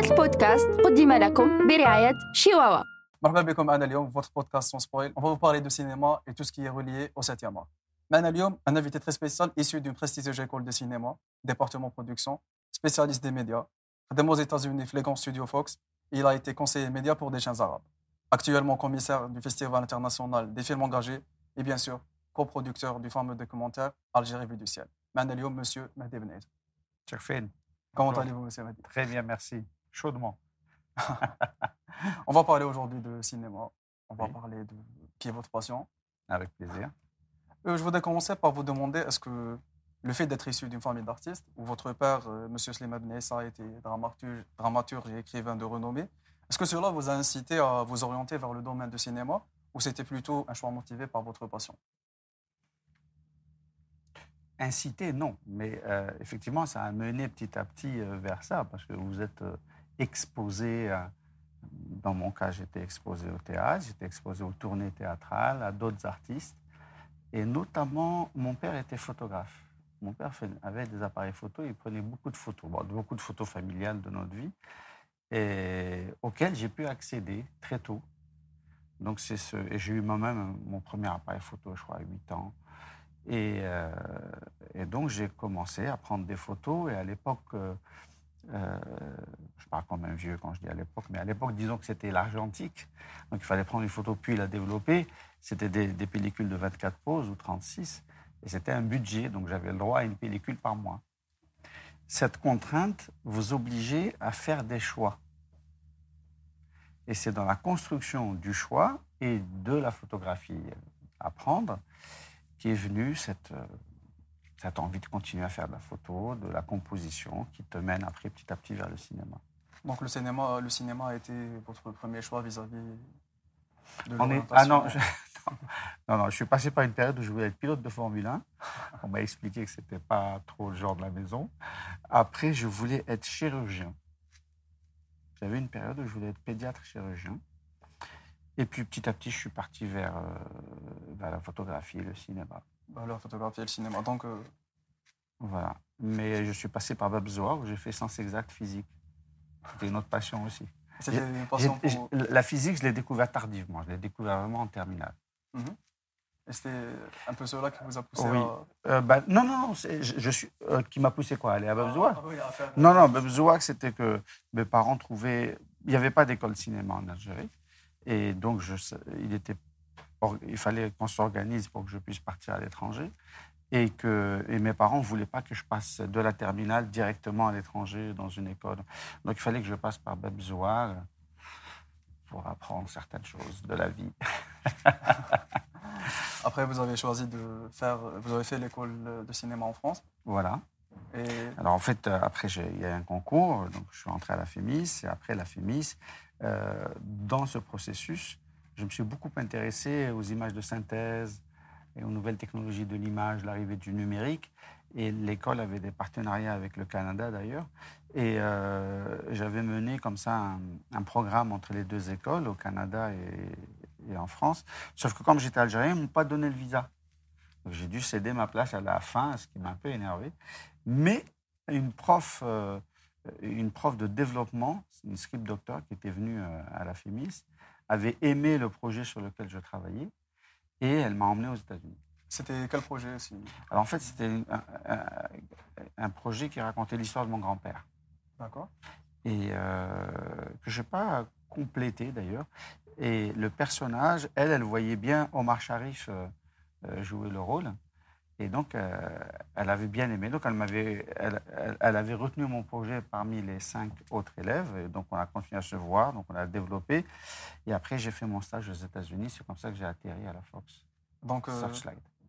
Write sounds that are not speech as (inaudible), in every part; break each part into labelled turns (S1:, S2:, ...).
S1: هذا البودكاست قدم لكم برعاية شيواوا
S2: مرحبا بكم معنا اليوم في votre podcast sans spoil. On va vous parler de cinéma et tout ce qui est relié au 7e art. معنا اليوم un invité très spécial issu d'une prestigieuse école de cinéma, département production, spécialiste des médias. خدم aux États-Unis Flegon Studio Fox. Il a été conseiller média pour des chaînes arabes. Actuellement commissaire du Festival international des films engagés et bien sûr coproducteur du fameux documentaire Algérie vue du ciel. معنا اليوم monsieur Mehdi Benaid.
S3: Chakfin.
S2: Comment
S3: Bonjour.
S2: allez-vous monsieur Mehdi
S3: Très bien, merci. Chaudement. (laughs) (laughs)
S2: On va parler aujourd'hui de cinéma. On va
S3: Oui.
S2: parler de qui est votre passion.
S3: Avec plaisir.
S2: Euh, je voudrais commencer par vous demander est-ce que le fait d'être issu d'une famille d'artistes, où votre père, euh, M. Slimane Nessa, a été dramaturge, dramaturge et écrivain de renommée, est-ce que cela vous a incité à vous orienter vers le domaine du cinéma ou c'était plutôt un choix motivé par votre passion?
S3: Incité, non. Mais euh, effectivement, ça a mené petit à petit vers ça, parce que vous êtes exposé, à- dans mon cas, j'étais exposé au théâtre, j'étais exposé aux tournées théâtrales, à d'autres artistes. Et notamment, mon père était photographe. Mon père avait des appareils photo, il prenait beaucoup de photos, beaucoup de photos familiales de notre vie, auxquelles j'ai pu accéder très tôt. Donc, c'est ce, et j'ai eu moi-même mon premier appareil photo, je crois, à 8 ans. Et, euh, et donc, j'ai commencé à prendre des photos. Et à l'époque, euh, euh, je parle comme un vieux quand je dis à l'époque, mais à l'époque, disons que c'était l'argentique. Donc, il fallait prendre une photo puis la développer. C'était des, des pellicules de 24 poses ou 36. Et c'était un budget. Donc, j'avais le droit à une pellicule par mois. Cette contrainte vous obligeait à faire des choix. Et c'est dans la construction du choix et de la photographie à prendre qui est venue cette, euh, cette envie de continuer à faire de la photo, de la composition, qui te mène après petit à petit vers le cinéma.
S2: Donc le cinéma, le cinéma a été votre premier choix vis-à-vis de
S3: On est- Ah non, je, (laughs) non, non, je suis passé par une période où je voulais être pilote de Formule 1. On m'a expliqué que ce n'était pas trop le genre de la maison. Après, je voulais être chirurgien. J'avais une période où je voulais être pédiatre chirurgien. Et puis petit à petit, je suis parti vers, euh, vers la photographie et le cinéma.
S2: Bah, la photographie et le cinéma. Donc euh,
S3: Voilà. Mais je suis passé par Babzoa où j'ai fait sciences exactes physique. C'était une autre passion aussi.
S2: c'était une passion pour
S3: La physique, je l'ai découvert tardivement. Je l'ai découvert vraiment en terminale.
S2: Et c'était un peu cela qui vous a poussé
S3: Oui.
S2: à...
S3: Euh, bah, non, non, non. Je, je suis, euh, qui m'a poussé quoi Aller à Babzoa
S2: Ah oui, à faire-
S3: Non, non, Babzoa, c'était que mes parents trouvaient. Il n'y avait pas d'école de cinéma en Algérie. Et donc, je, il, était, il fallait qu'on s'organise pour que je puisse partir à l'étranger. Et, que, et mes parents ne voulaient pas que je passe de la terminale directement à l'étranger dans une école. Donc, il fallait que je passe par euh, pour apprendre certaines choses de la vie. (laughs)
S2: Après, vous avez choisi de faire... Vous avez fait l'école de cinéma en France.
S3: Voilà.
S2: Et
S3: Alors en fait, euh, après, il y a eu un concours, donc je suis entré à la FEMIS, et après la FEMIS, euh, dans ce processus, je me suis beaucoup intéressé aux images de synthèse et aux nouvelles technologies de l'image, l'arrivée du numérique, et l'école avait des partenariats avec le Canada d'ailleurs, et euh, j'avais mené comme ça un, programme entre les deux écoles, au Canada et, en France, sauf que comme j'étais algérien, ils ne m'ont pas donné le visa. J'ai dû céder ma place à la fin, ce qui m'a un peu énervé. Mais une prof, euh, une prof de développement, une script doctor qui était venue euh, à la FEMIS, avait aimé le projet sur lequel je travaillais et elle m'a emmené aux États-Unis.
S2: c'était quel projet aussi
S3: Alors en fait, c'était une- un, un- un projet qui racontait l'histoire de mon grand-père
S2: D'accord.
S3: et euh, que je n'ai pas complété d'ailleurs. Et le personnage, elle, elle voyait bien Omar Sharif euh, euh, jouer le rôle. Et donc, euh, elle avait bien aimé. Donc, elle, m'avait, elle, elle- elle avait retenu mon projet parmi les cinq autres élèves. Et donc, on a continué à se voir. Donc, on a développé. Et après, j'ai fait mon stage aux États-Unis. C'est comme ça que j'ai atterri à la Fox.
S2: Donc, euh,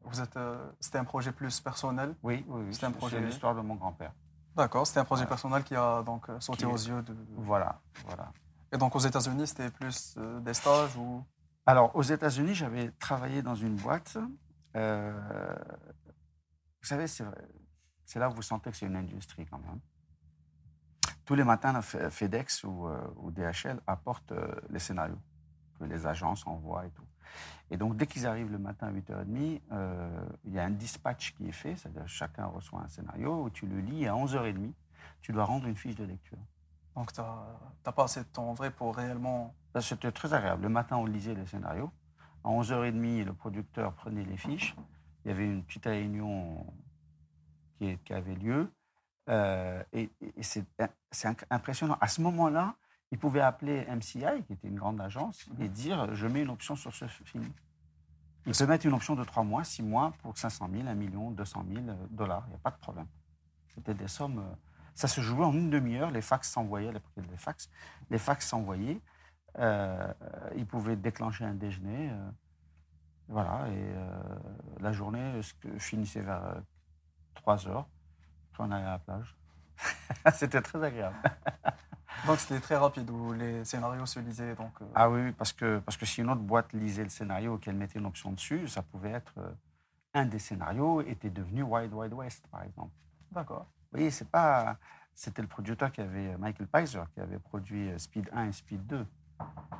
S2: vous êtes, euh, c'était un projet plus personnel?
S3: Oui, oui, oui.
S2: c'était un projet-
S3: l'histoire de mon grand-père.
S2: D'accord, c'était un projet
S3: Voilà.
S2: personnel qui a donc sauté
S3: Qui-
S2: aux yeux de.
S3: Voilà, voilà.
S2: Et donc aux États-Unis, c'était plus des stages ou?
S3: Alors, aux États-Unis, j'avais travaillé dans une boîte. euh, vous savez, c'est là où vous sentez que c'est une industrie quand même. Tous les matins, FedEx ou, euh, ou DHL apportent euh, les scénarios que les agences envoient et tout. Et donc, dès qu'ils arrivent le matin à 8h30, euh, il y a un dispatch qui est fait, c'est-à-dire chacun reçoit un scénario où tu le lis et à 11h30, tu dois rendre une fiche de lecture.
S2: Donc, tu n'as pas assez de temps en vrai pour réellement.
S3: C'était très agréable. Le matin, on lisait les scénarios. À 11h30, le producteur prenait les fiches. Il y avait une petite réunion qui, avait lieu. Euh, et, c'est impressionnant. À ce moment-là, il pouvait appeler MCI, qui était une grande agence, et dire Je mets une option sur ce film. Il peut mettre une option de 3 mois, 6 mois pour 500 000, 1 million, 200 000 dollars. Il n'y a pas de problème. C'était des sommes. Euh, ça se jouait en une demi-heure. Les fax s'envoyaient, les fax. Les fax s'envoyaient. Euh, il pouvait déclencher un déjeuner. Euh, voilà. Et la journée finissait vers 3 heures. Puis on allait à la plage. (laughs) C'était très agréable. (laughs)
S2: Donc c'était très rapide où les scénarios se lisaient. Donc,
S3: euh, Ah oui, parce que, parce que si une autre boîte lisait le scénario et qu'elle mettait une option dessus, ça pouvait être. Euh, un des scénarios était devenu Wild Wild West, par exemple.
S2: D'accord.
S3: Oui, c'est pas. C'était le producteur qui avait, Michael Pizer, qui avait produit euh, Speed 1 et Speed 2,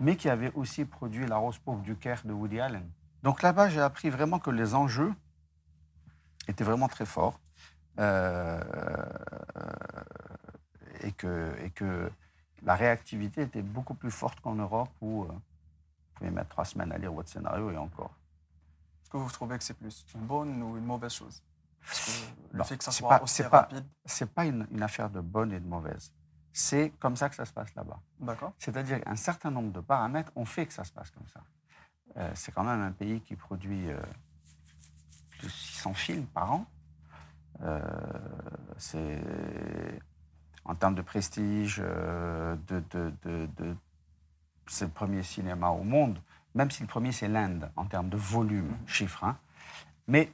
S3: mais qui avait aussi produit La Rose Pauvre du Caire de Woody Allen. Donc là-bas, j'ai appris vraiment que les enjeux étaient vraiment très forts. et que, et que la réactivité était beaucoup plus forte qu'en Europe où euh, vous pouvez mettre trois semaines à lire votre scénario et encore.
S2: Est-ce que vous trouvez que c'est plus une bonne ou une mauvaise chose?
S3: Le fait que ça soit aussi rapide. Ce n'est pas une, affaire de bonne et de mauvaise. C'est comme ça que ça se passe là-bas.
S2: D'accord.
S3: C'est-à-dire qu'un certain nombre de paramètres ont fait que ça se passe comme ça. Euh, c'est quand même un pays qui produit euh, plus de 600 films par an. c'est en termes de prestige, euh, de, de, c'est le premier cinéma au monde, même si le premier c'est l'Inde en termes de volume, mm-hmm. chiffre. Hein. Mais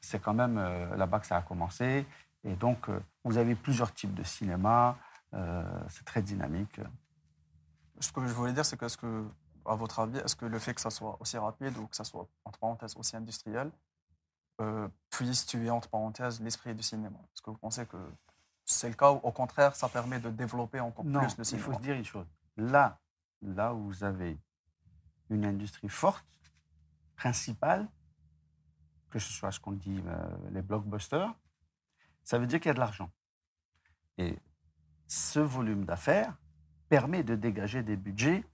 S3: c'est quand même euh, là-bas que ça a commencé. Et donc, euh, vous avez plusieurs types de cinéma. c'est très dynamique.
S2: Ce que je voulais dire, c'est que, -ce que, à votre avis, est-ce que le fait que ça soit aussi rapide ou que ça soit, entre parenthèses, aussi industriel, puisse tuer, entre parenthèses, l'esprit du cinéma? Est-ce que vous pensez que c'est le cas où, au contraire, ça permet de développer encore plus le cinéma.
S3: Il faut se dire une chose. Là, là où vous avez une industrie forte, principale, que ce soit ce qu'on dit euh, les blockbusters, ça veut dire qu'il y a de l'argent. Et ce volume d'affaires permet de dégager des budgets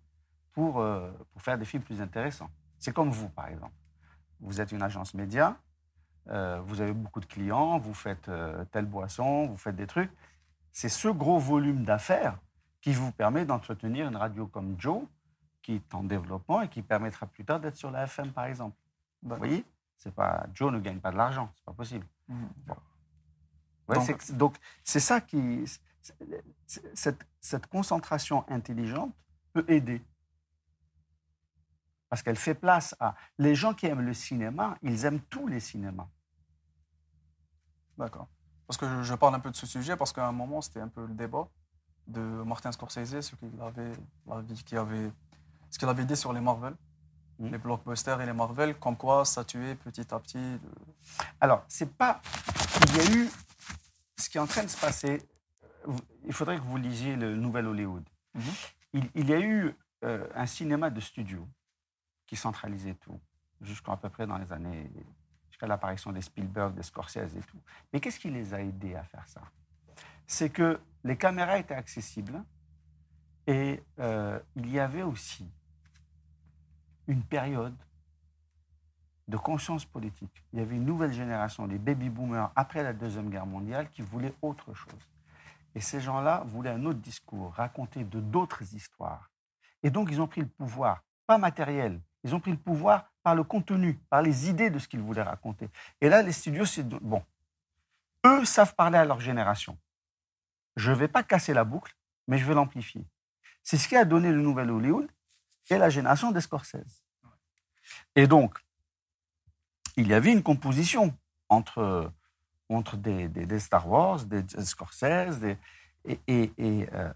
S3: pour, euh, pour faire des films plus intéressants. C'est comme vous, par exemple. Vous êtes une agence média, euh, vous avez beaucoup de clients, vous faites euh, telle boisson, vous faites des trucs. C'est ce gros volume d'affaires qui vous permet d'entretenir une radio comme Joe, qui est en développement et qui permettra plus tard d'être sur la FM, par exemple. Vous voyez? C'est pas Joe ne gagne pas de l'argent, c'est pas possible. Mmh. donc, c'est ça qui cette, cette concentration intelligente peut aider parce qu'elle fait place à... Les gens qui aiment le cinéma, ils aiment tous les cinémas.
S2: D'accord. Parce que je parle un peu de ce sujet, parce qu'à un moment, c'était un peu le débat de Martin Scorsese, ce qu'il avait, avait, ce qu'il avait dit sur les Marvel, hmm. les blockbusters et les Marvel, comme quoi ça tuait petit à petit.
S3: Alors, c'est pas. Il y a eu. Ce qui est en train de se passer, il faudrait que vous lisiez le Nouvel Hollywood. Mhm. il, y a eu euh, un cinéma de studio qui centralisait tout, jusqu'à peu près dans les années, jusqu'à l'apparition des Spielberg, des Scorsese et tout. Mais qu'est-ce qui les a aidés à faire ça? C'est que les caméras étaient accessibles et euh, il y avait aussi une période de conscience politique. Il y avait une nouvelle génération, les baby-boomers, après la Deuxième Guerre mondiale, qui voulaient autre chose. Et ces gens-là voulaient un autre discours, raconter de d'autres histoires. Et donc, ils ont pris le pouvoir, pas matériel, ils ont pris le pouvoir par le contenu, par les idées de ce qu'ils voulaient raconter. Et là, les studios, c'est bon. Eux savent parler à leur génération. Je ne vais pas casser la boucle, mais je vais l'amplifier. C'est ce qui a donné le nouvel Hollywood et la génération des Scorsese. Et donc, il y avait une composition entre, entre des, des, Star Wars, des, Scorsese, et, euh,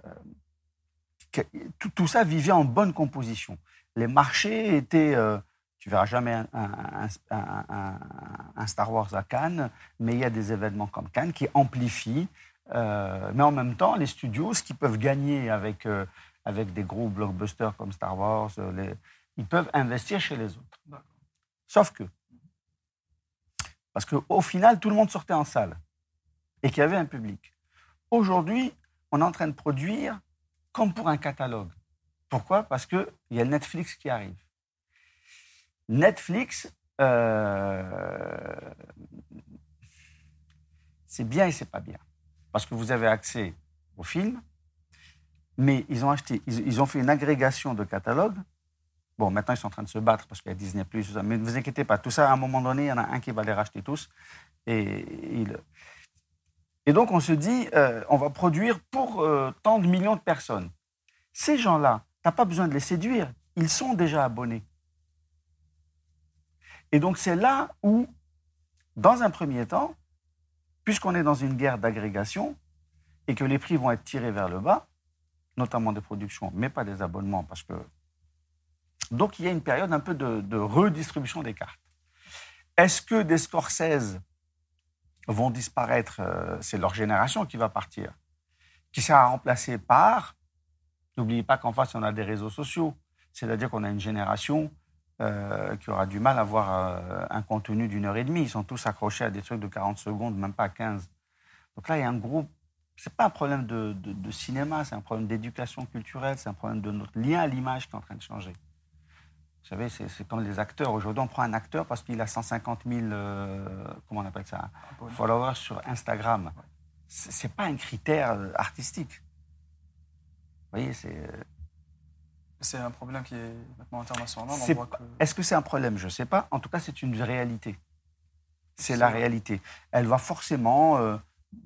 S3: tout, ça vivait en bonne composition les marchés étaient. Euh, tu verras jamais un, Star Wars à Cannes, mais il y a des événements comme Cannes qui amplifient. Euh, mais en même temps, les studios, ce qu'ils peuvent gagner avec, euh, avec des gros blockbusters comme Star Wars, ils peuvent investir chez les autres. Sauf que, parce qu'au final, tout le monde sortait en salle et qu'il y avait un public. Aujourd'hui, on est en train de produire comme pour un catalogue. Pourquoi? Parce qu'il y a Netflix qui arrive. Netflix, euh, c'est bien et c'est pas bien. Parce que vous avez accès aux films, mais ils ont acheté, ils, ont fait une agrégation de catalogues. Bon, maintenant ils sont en train de se battre parce qu'il y a Disney+, mais ne vous inquiétez pas, tout ça, à un moment donné, il y en a un qui va les racheter tous. Et, donc on se dit, euh, on va produire pour euh, tant de millions de personnes. Ces gens-là, n'as pas besoin de les séduire, ils sont déjà abonnés. Et donc c'est là où, dans un premier temps, puisqu'on est dans une guerre d'agrégation et que les prix vont être tirés vers le bas, notamment des productions, mais pas des abonnements, parce que. Donc il y a une période un peu de, redistribution des cartes. Est-ce que des Scorsese vont disparaître euh, C'est leur génération qui va partir, qui sera remplacée par. N'oubliez pas qu'en face, on a des réseaux sociaux. C'est-à-dire qu'on a une génération euh, qui aura du mal à avoir euh, un contenu d'une heure et demie. Ils sont tous accrochés à des trucs de 40 secondes, même pas 15. Donc là, il y a un groupe. C'est pas un problème de, de, cinéma, c'est un problème d'éducation culturelle, c'est un problème de notre lien à l'image qui est en train de changer. Vous savez, c'est comme les acteurs. Aujourd'hui, on prend un acteur parce qu'il a 150 000, euh, comment on appelle ça, followers sur Instagram. C'est pas un critère artistique. Vous voyez, c'est
S2: c'est un problème qui est maintenant international.
S3: Est-ce que c'est un problème? Je ne sais pas. En tout cas, c'est une réalité. C'est la réalité. Elle va forcément. Euh,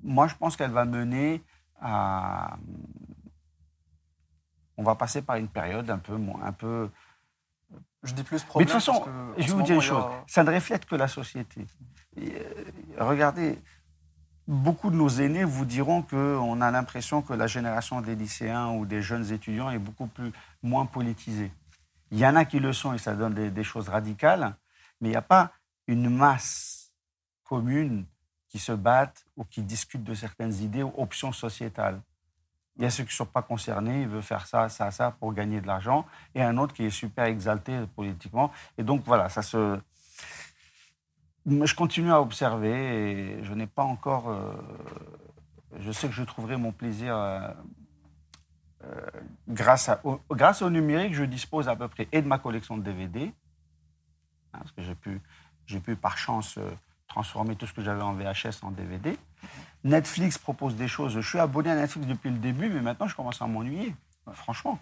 S3: moi, je pense qu'elle va mener à. On va passer par une période un peu. Un peu
S2: je dis plus
S3: problème. Mais de toute façon, je vais vous dire une chose. Ça ne reflète que la société. Euh, regardez, beaucoup de nos aînés vous diront qu'on a l'impression que la génération des lycéens ou des jeunes étudiants est beaucoup plus, moins politisée. Il y en a qui le sont et ça donne des, choses radicales, mais il n'y a pas une masse commune qui se battent ou qui discutent de certaines idées ou options sociétales. Il y a ceux qui ne sont pas concernés, ils veulent faire ça, ça, ça pour gagner de l'argent, et un autre qui est super exalté politiquement. Et donc voilà, ça se, je continue à observer et je n'ai pas encore. Euh, je sais que je trouverai mon plaisir. Euh, euh, grâce, au, grâce au numérique, je dispose à peu près et de ma collection de DVD, hein, parce que j'ai pu, j'ai pu par chance transformer tout ce que j'avais en VHS en DVD. Netflix propose des choses. Je suis abonné à Netflix depuis le début, mais maintenant je commence à m'ennuyer, franchement.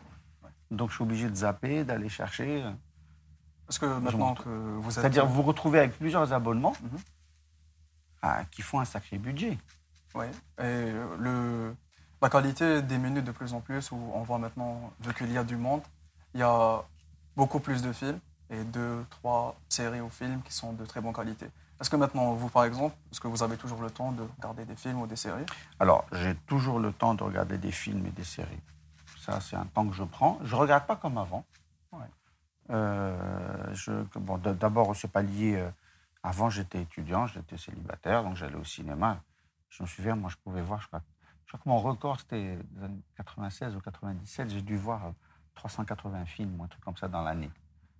S3: Donc je suis obligé de zapper, d'aller chercher.
S2: Parce que maintenant que vous êtes...
S3: C'est-à-dire vous vous retrouvez avec plusieurs abonnements mhm. ah, qui font un sacré budget.
S2: Oui. Et le, la qualité diminue de plus en plus, où on voit maintenant, vu qu'il y a du monde, il y a beaucoup plus de films et deux, trois séries ou films qui sont de très bonne qualité. Est-ce que maintenant, vous, par exemple, est-ce que vous avez toujours le temps de regarder des films ou des séries?
S3: Alors, j'ai toujours le temps de regarder des films et des séries. Ça, c'est un temps que je prends. Je ne regarde pas comme avant. Euh, je, bon, D'abord, c'est pas lié. Euh, avant, j'étais étudiant, j'étais célibataire, donc j'allais au cinéma. Je me souviens, moi, je pouvais voir, je crois, je crois que mon record, c'était 96 ou 97. J'ai dû voir 380 films ou un truc comme ça dans l'année.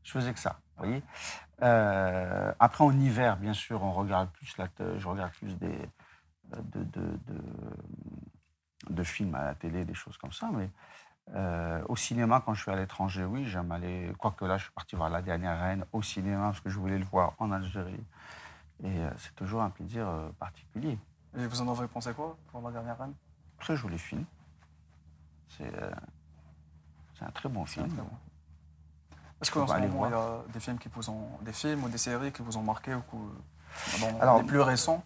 S3: Je faisais que ça, vous voyez. Euh, après, en hiver, bien sûr, on regarde plus la, je regarde plus des, de, de, de, de, films à la télé, des choses comme ça. Mais euh, au cinéma, quand je suis à l'étranger, oui, j'aime aller. Quoique là, je suis parti voir La Dernière Reine au cinéma parce que je voulais le voir en Algérie. Et euh, c'est toujours un plaisir euh, particulier.
S2: Et vous en avez pensé quoi pour La Dernière Reine?
S3: Très joli film. C'est un très bon film.
S2: Est-ce qu'en ce moment, il y a des films, qui vous ont, des films ou des séries qui vous ont marqué ou Alors, les plus récents?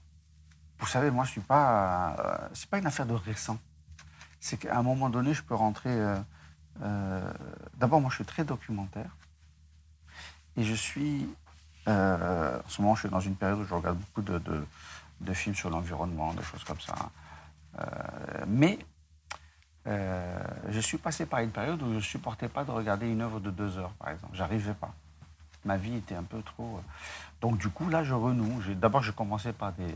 S3: Vous savez, moi, je suis pas. c'est pas une affaire de récent c'est qu'à un moment donné, je peux rentrer. Euh, euh, d'abord, moi, je suis très documentaire. Et je suis. Euh, en ce moment, je suis dans une période où je regarde beaucoup de, films sur l'environnement, des choses comme ça. mais je suis passé par une période où je ne supportais pas de regarder une œuvre de deux heures, par exemple. J'arrivais pas. Ma vie était un peu trop. Donc, du coup, là, je renoue. D'abord, j'ai commencé par des,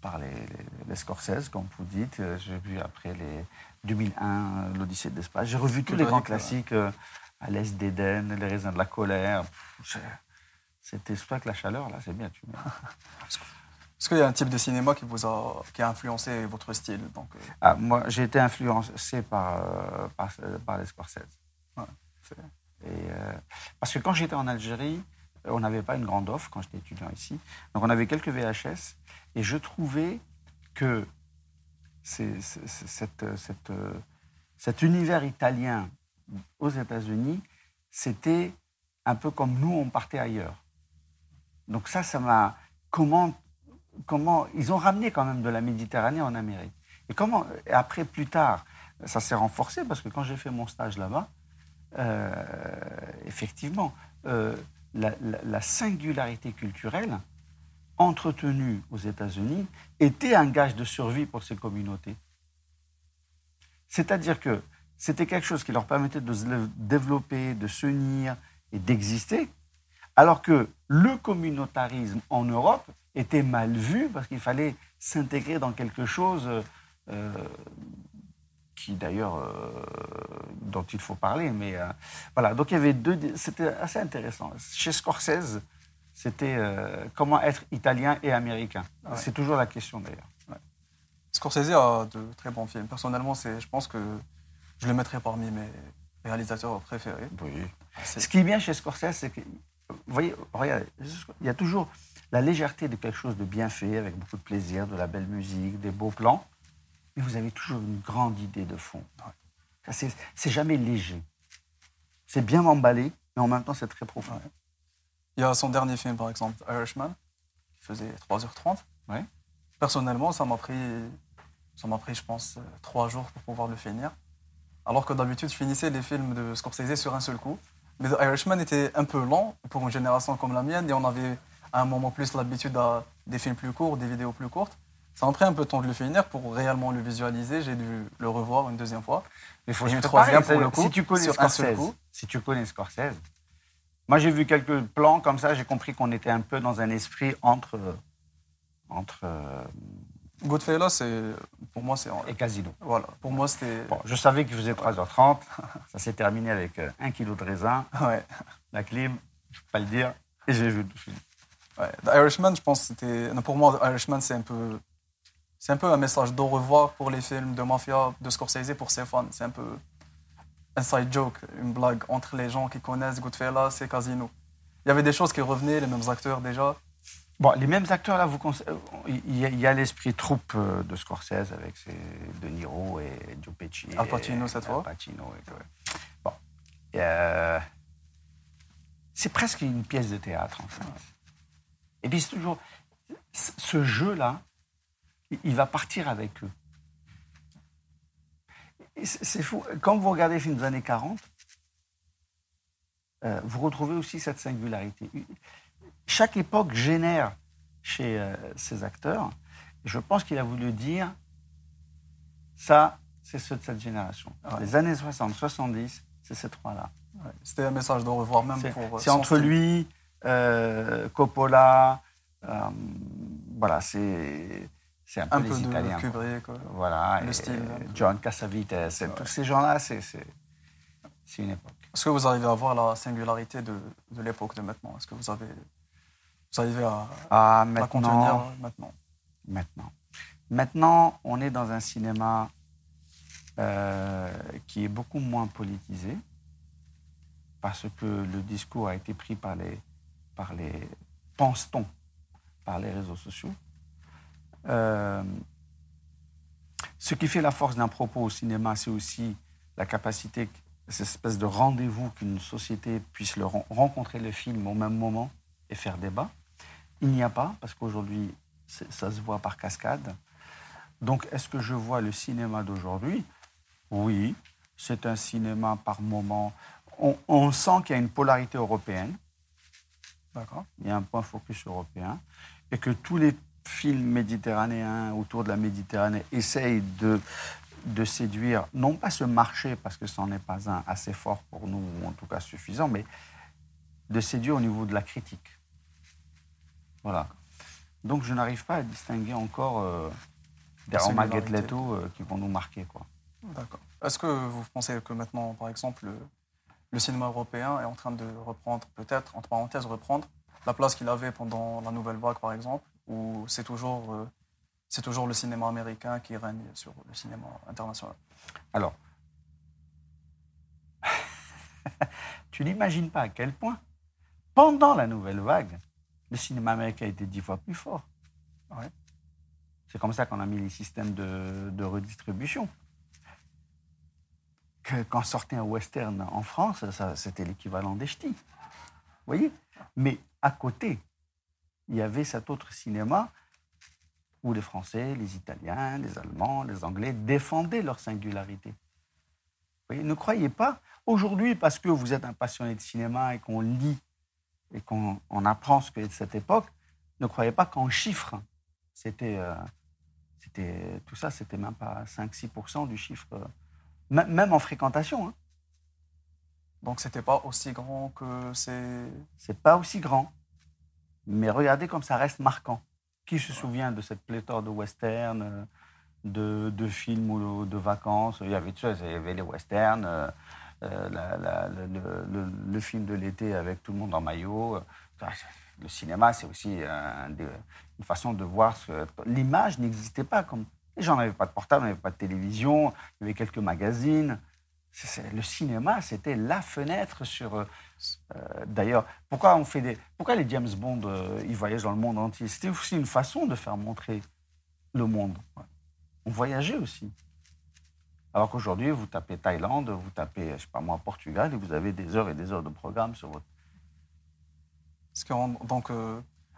S3: par les, les, Scorsese, comme vous dites. Euh, j'ai vu après les 2001, euh, l'Odyssée de l'espace. J'ai revu tous les grands classiques, euh, à l'Est d'Éden, Les raisins de la colère. C'était soit avec la chaleur, là, c'est bien. Tu (laughs)
S2: Est-ce qu'il y a un type de cinéma qui vous a, qui a influencé votre style donc, euh,
S3: Ah, moi, j'ai été influencé par, euh, par, par les Scorsese.
S2: Ouais, c'est-
S3: Et, euh, parce que quand j'étais en Algérie, euh, on n'avait pas une grande offre quand j'étais étudiant ici. Donc on avait quelques VHS et je trouvais que c'est- c'est- c'est- cette, cette, euh, cet univers italien aux États-Unis, c'était un peu comme nous, on partait ailleurs. Donc ça, ça m'a... Comment, comment... Ils ont ramené quand même de la Méditerranée en Amérique. Et comment... après, plus tard, ça s'est renforcé parce que quand j'ai fait mon stage là-bas, euh, effectivement, euh, la, la- la singularité culturelle entretenue aux États-Unis était un gage de survie pour ces communautés. C'est-à-dire que c'était quelque chose qui leur permettait de se développer, de s'unir et d'exister, alors que le communautarisme en Europe était mal vu parce qu'il fallait s'intégrer dans quelque chose euh, qui d'ailleurs euh, dont il faut parler. Mais euh, voilà, donc il y avait deux. C'était assez intéressant. Chez Scorsese, c'était euh, comment être italien et américain.
S2: Ouais.
S3: C'est toujours la question d'ailleurs.
S2: Scorsese a de très bons films. Personnellement, c'est, je pense que je le mettrais parmi mes réalisateurs préférés.
S3: Oui. Ce qui est bien chez Scorsese, c'est que, vous voyez, regardez, il y a toujours la légèreté de quelque chose de bien fait, avec beaucoup de plaisir, de la belle musique, des beaux plans, mais vous avez toujours une grande idée de fond. C'est jamais léger. C'est bien emballé, mais en même temps, c'est très profond.
S2: Ouais. Il y a son dernier film, par exemple, Irishman, qui faisait 3h30.
S3: Ouais.
S2: Personnellement, ça m'a pris, ça m'a pris, je pense, trois jours pour pouvoir le finir. Alors que d'habitude, je finissais les films de Scorsese sur un seul coup. Mais The Irishman était un peu lent pour une génération comme la mienne et on avait à un moment plus l'habitude à des films plus courts, des vidéos plus courtes. Ça m'a pris un peu de temps de le finir pour réellement le visualiser. J'ai dû le revoir une deuxième fois.
S3: Mais il faut
S2: une troisième pour le coup,
S3: Si tu connais
S2: sur
S3: Scorsese,
S2: coup.
S3: si tu connais Scorsese, moi j'ai vu quelques plans comme ça, j'ai compris qu'on était un peu dans un esprit entre entre euh,
S2: Goodfellas, c'est, pour moi, c'est,
S3: et Casino.
S2: voilà, pour moi, c'était,
S3: Bon, je savais qu'il faisait 3h30. Ça s'est terminé avec euh, un kilo de raisin,
S2: ouais.
S3: la clim, je ne peux pas le dire, et j'ai vu le film.
S2: Ouais, The Irishman, je pense c'était. Pour moi, The Irishman, c'est un peu. C'est un peu un message d'au revoir pour les films de mafia de Scorsese pour ses fans. C'est un peu un side joke, une blague entre les gens qui connaissent Goodfellas et Casino. Il y avait des choses qui revenaient, les mêmes acteurs déjà.
S3: Bon, les mêmes acteurs là, vous euh, il y a, l'esprit troupe euh, de Scorsese avec ses De Niro et Joe Pesci.
S2: Al Pacino,
S3: et-
S2: cette
S3: Al
S2: fois.
S3: Pacino et. Bon, Euh, c'est presque une pièce de théâtre en fait. Et puis c'est toujours ce jeu là, il va partir avec eux. C'est fou. Quand vous regardez les films des années 40, euh, vous retrouvez aussi cette singularité. Chaque époque génère chez euh, ces acteurs. Et je pense qu'il a voulu dire ça, c'est ceux de cette génération. Les années 60, 70, c'est ces trois-là.
S2: Ouais, C'était un message d'au revoir, même pour. euh,
S3: c'est entre
S2: style.
S3: lui, euh, Coppola, voilà, c'est c'est un peu
S2: Un
S3: les
S2: peu de
S3: Italiens. quoi.
S2: Kubrick. ouais.
S3: Voilà,
S2: le
S3: et
S2: style, peu.
S3: John Cassavetes, et tous ces gens-là, c'est une époque.
S2: Est-ce que vous arrivez à voir la singularité de, de l'époque de maintenant? Est-ce que vous avez. Vous arrivez à
S3: Ah,
S2: la contenir
S3: maintenant,
S2: maintenant?
S3: Maintenant. Maintenant, on est dans un cinéma euh, qui est beaucoup moins politisé parce que le discours a été pris par les, par les pense-t-on, par les réseaux sociaux. Euh, ce qui fait la force d'un propos au cinéma, c'est aussi la capacité, cette espèce de rendez-vous qu'une société puisse rencontrer le film au même moment et faire débat. Il n'y a pas, parce qu'aujourd'hui, ça se voit par cascade. Donc, est-ce que je vois le cinéma d'aujourd'hui? Oui, c'est un cinéma par moment. On, on sent qu'il y a une polarité européenne,
S2: D'accord?
S3: il y a un point focus européen, et que tous les films méditerranéens autour de la Méditerranée essayent de, de séduire, non pas ce marché, parce que ce n'en est pas un assez fort pour nous, ou en tout cas suffisant, mais de séduire au niveau de la critique. Voilà. Donc je n'arrive pas à distinguer encore euh, des Roma euh, qui vont nous marquer. Quoi.
S2: D'accord. Est-ce que vous pensez que maintenant, par exemple, le, le cinéma européen est en train de reprendre, peut-être, entre parenthèses, reprendre la place qu'il avait pendant la nouvelle vague, par exemple, ou c'est toujours, euh, c'est toujours le cinéma américain qui règne sur le cinéma international?
S3: Alors, (laughs) tu n'imagines pas à quel point, pendant la nouvelle vague, le cinéma américain était dix fois plus fort.
S2: Ouais.
S3: C'est comme ça qu'on a mis les systèmes de, de redistribution. Que, quand sortait un western en France, c'était l'équivalent des ch'tis. Vous voyez? Mais à côté, il y avait cet autre cinéma où les Français, les Italiens, les Allemands, les Anglais défendaient leur singularité. Vous voyez, ne croyez pas, aujourd'hui, parce que vous êtes un passionné de cinéma et qu'on lit et qu'on on apprend ce que de cette époque, ne croyez pas qu'en chiffres, c'était, euh, c'était, tout ça, c'était même pas 5-6% du chiffre, euh, même en fréquentation. Hein.
S2: Donc c'était pas aussi grand que c'est.
S3: C'est pas aussi grand. Mais regardez comme ça reste marquant. Qui se souvient de cette pléthore de westerns, euh, de, de films ou de vacances? Il y avait, il les westerns, euh, euh, le, film de l'été avec tout le monde en maillot. Le cinéma, c'est aussi une façon de voir. L'image n'existait pas. Comme... Les gens n'avaient pas de portable, n'avaient pas de télévision, il y avait quelques magazines. Le cinéma, c'était la fenêtre sur. euh, euh, D'ailleurs, pourquoi on fait des, pourquoi les James Bond, euh, ils voyagent dans le monde entier? C'était aussi une façon de faire montrer le monde. On voyageait aussi. Alors qu'aujourd'hui, vous tapez Thaïlande, vous tapez, je sais pas moi, Portugal, et vous avez des heures et des heures de programme sur votre.
S2: Est-ce donc,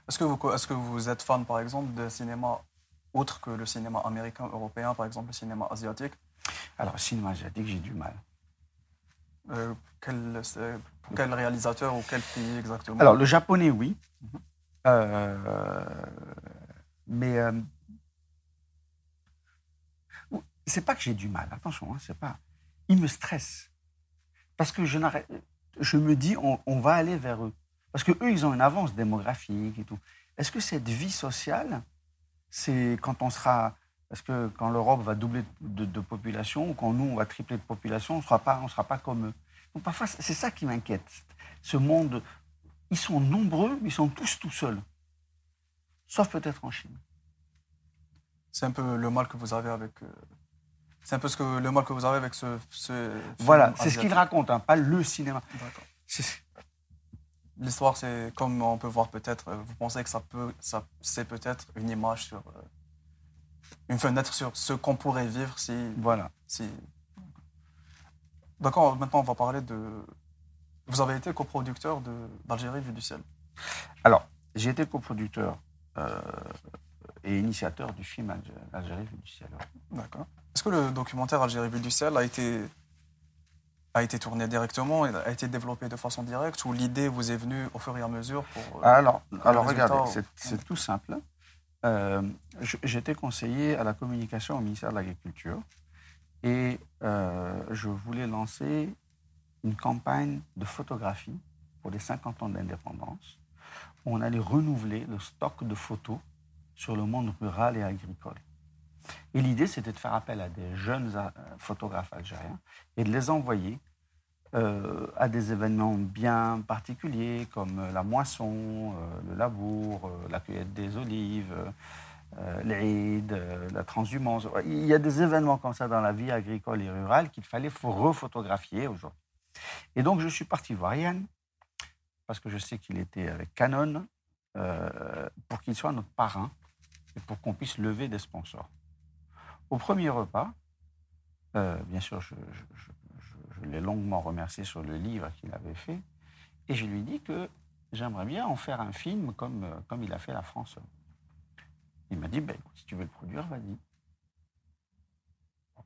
S2: est-ce que vous êtes fan, par exemple, de cinéma autre que le cinéma américain, européen, par exemple le cinéma asiatique?
S3: Alors, cinéma asiatique, j'ai du mal.
S2: Euh, quel, pour quel réalisateur ou quel pays exactement?
S3: Alors, le japonais, oui. Euh, mais euh, c'est pas que j'ai du mal, attention, hein, c'est pas. Il me stresse. Parce que je, me dis, on, on va aller vers eux. Parce que eux, ils ont une avance démographique et tout. Est-ce que cette vie sociale, c'est quand on sera. Est-ce que quand l'Europe va doubler de, de population ou quand nous, on va tripler de population, on ne sera pas, on sera pas comme eux Donc parfois, c'est ça qui m'inquiète. Ce monde, ils sont nombreux, mais ils sont tous tout seuls. Sauf peut-être en Chine.
S2: C'est un peu le mal que vous avez avec. euh, c'est un peu ce que, le mal que vous avez avec ce.
S3: Voilà, c'est ce qu'il raconte, hein, pas le cinéma.
S2: L'histoire, c'est comme on peut voir peut-être. euh, Vous pensez que ça peut, ça, c'est peut-être une image sur, euh, une fenêtre sur ce qu'on pourrait vivre si,
S3: Voilà.
S2: si. D'accord. Maintenant, on va parler de. Vous avez été coproducteur de d'Algérie vue du ciel.
S3: Alors, j'ai été coproducteur euh, et initiateur du film Algé- Algérie vue du ciel. ouais.
S2: D'accord. Est-ce que le documentaire Algérie vue du ciel a été a été tourné directement, a été développé de façon directe, ou l'idée vous est venue au fur et à mesure pour. euh,
S3: Alors, alors regardez, c'est tout simple. Euh, J'étais conseiller à la communication au ministère de l'Agriculture et euh, je voulais lancer une campagne de photographie pour les 50 ans d'indépendance. On allait renouveler le stock de photos sur le monde rural et agricole. Et l'idée, c'était de faire appel à des jeunes euh, photographes algériens et de les envoyer euh, à des événements bien particuliers comme euh, la moisson, euh, le labour, la cueillette des olives, euh, la transhumance. Il y a des événements comme ça dans la vie agricole et rurale qu'il fallait refotographier aujourd'hui. Et donc je suis parti voir Yann, parce que je sais qu'il était avec Canon, pour qu'il soit notre parrain et pour qu'on puisse lever des sponsors. Au premier repas, bien sûr, je- je- l'ai longuement remercié sur le livre qu'il avait fait, et je lui ai dit que j'aimerais bien en faire un film comme, euh, comme il a fait La France. Il m'a dit, ben, écoute, si tu veux le produire, vas-y.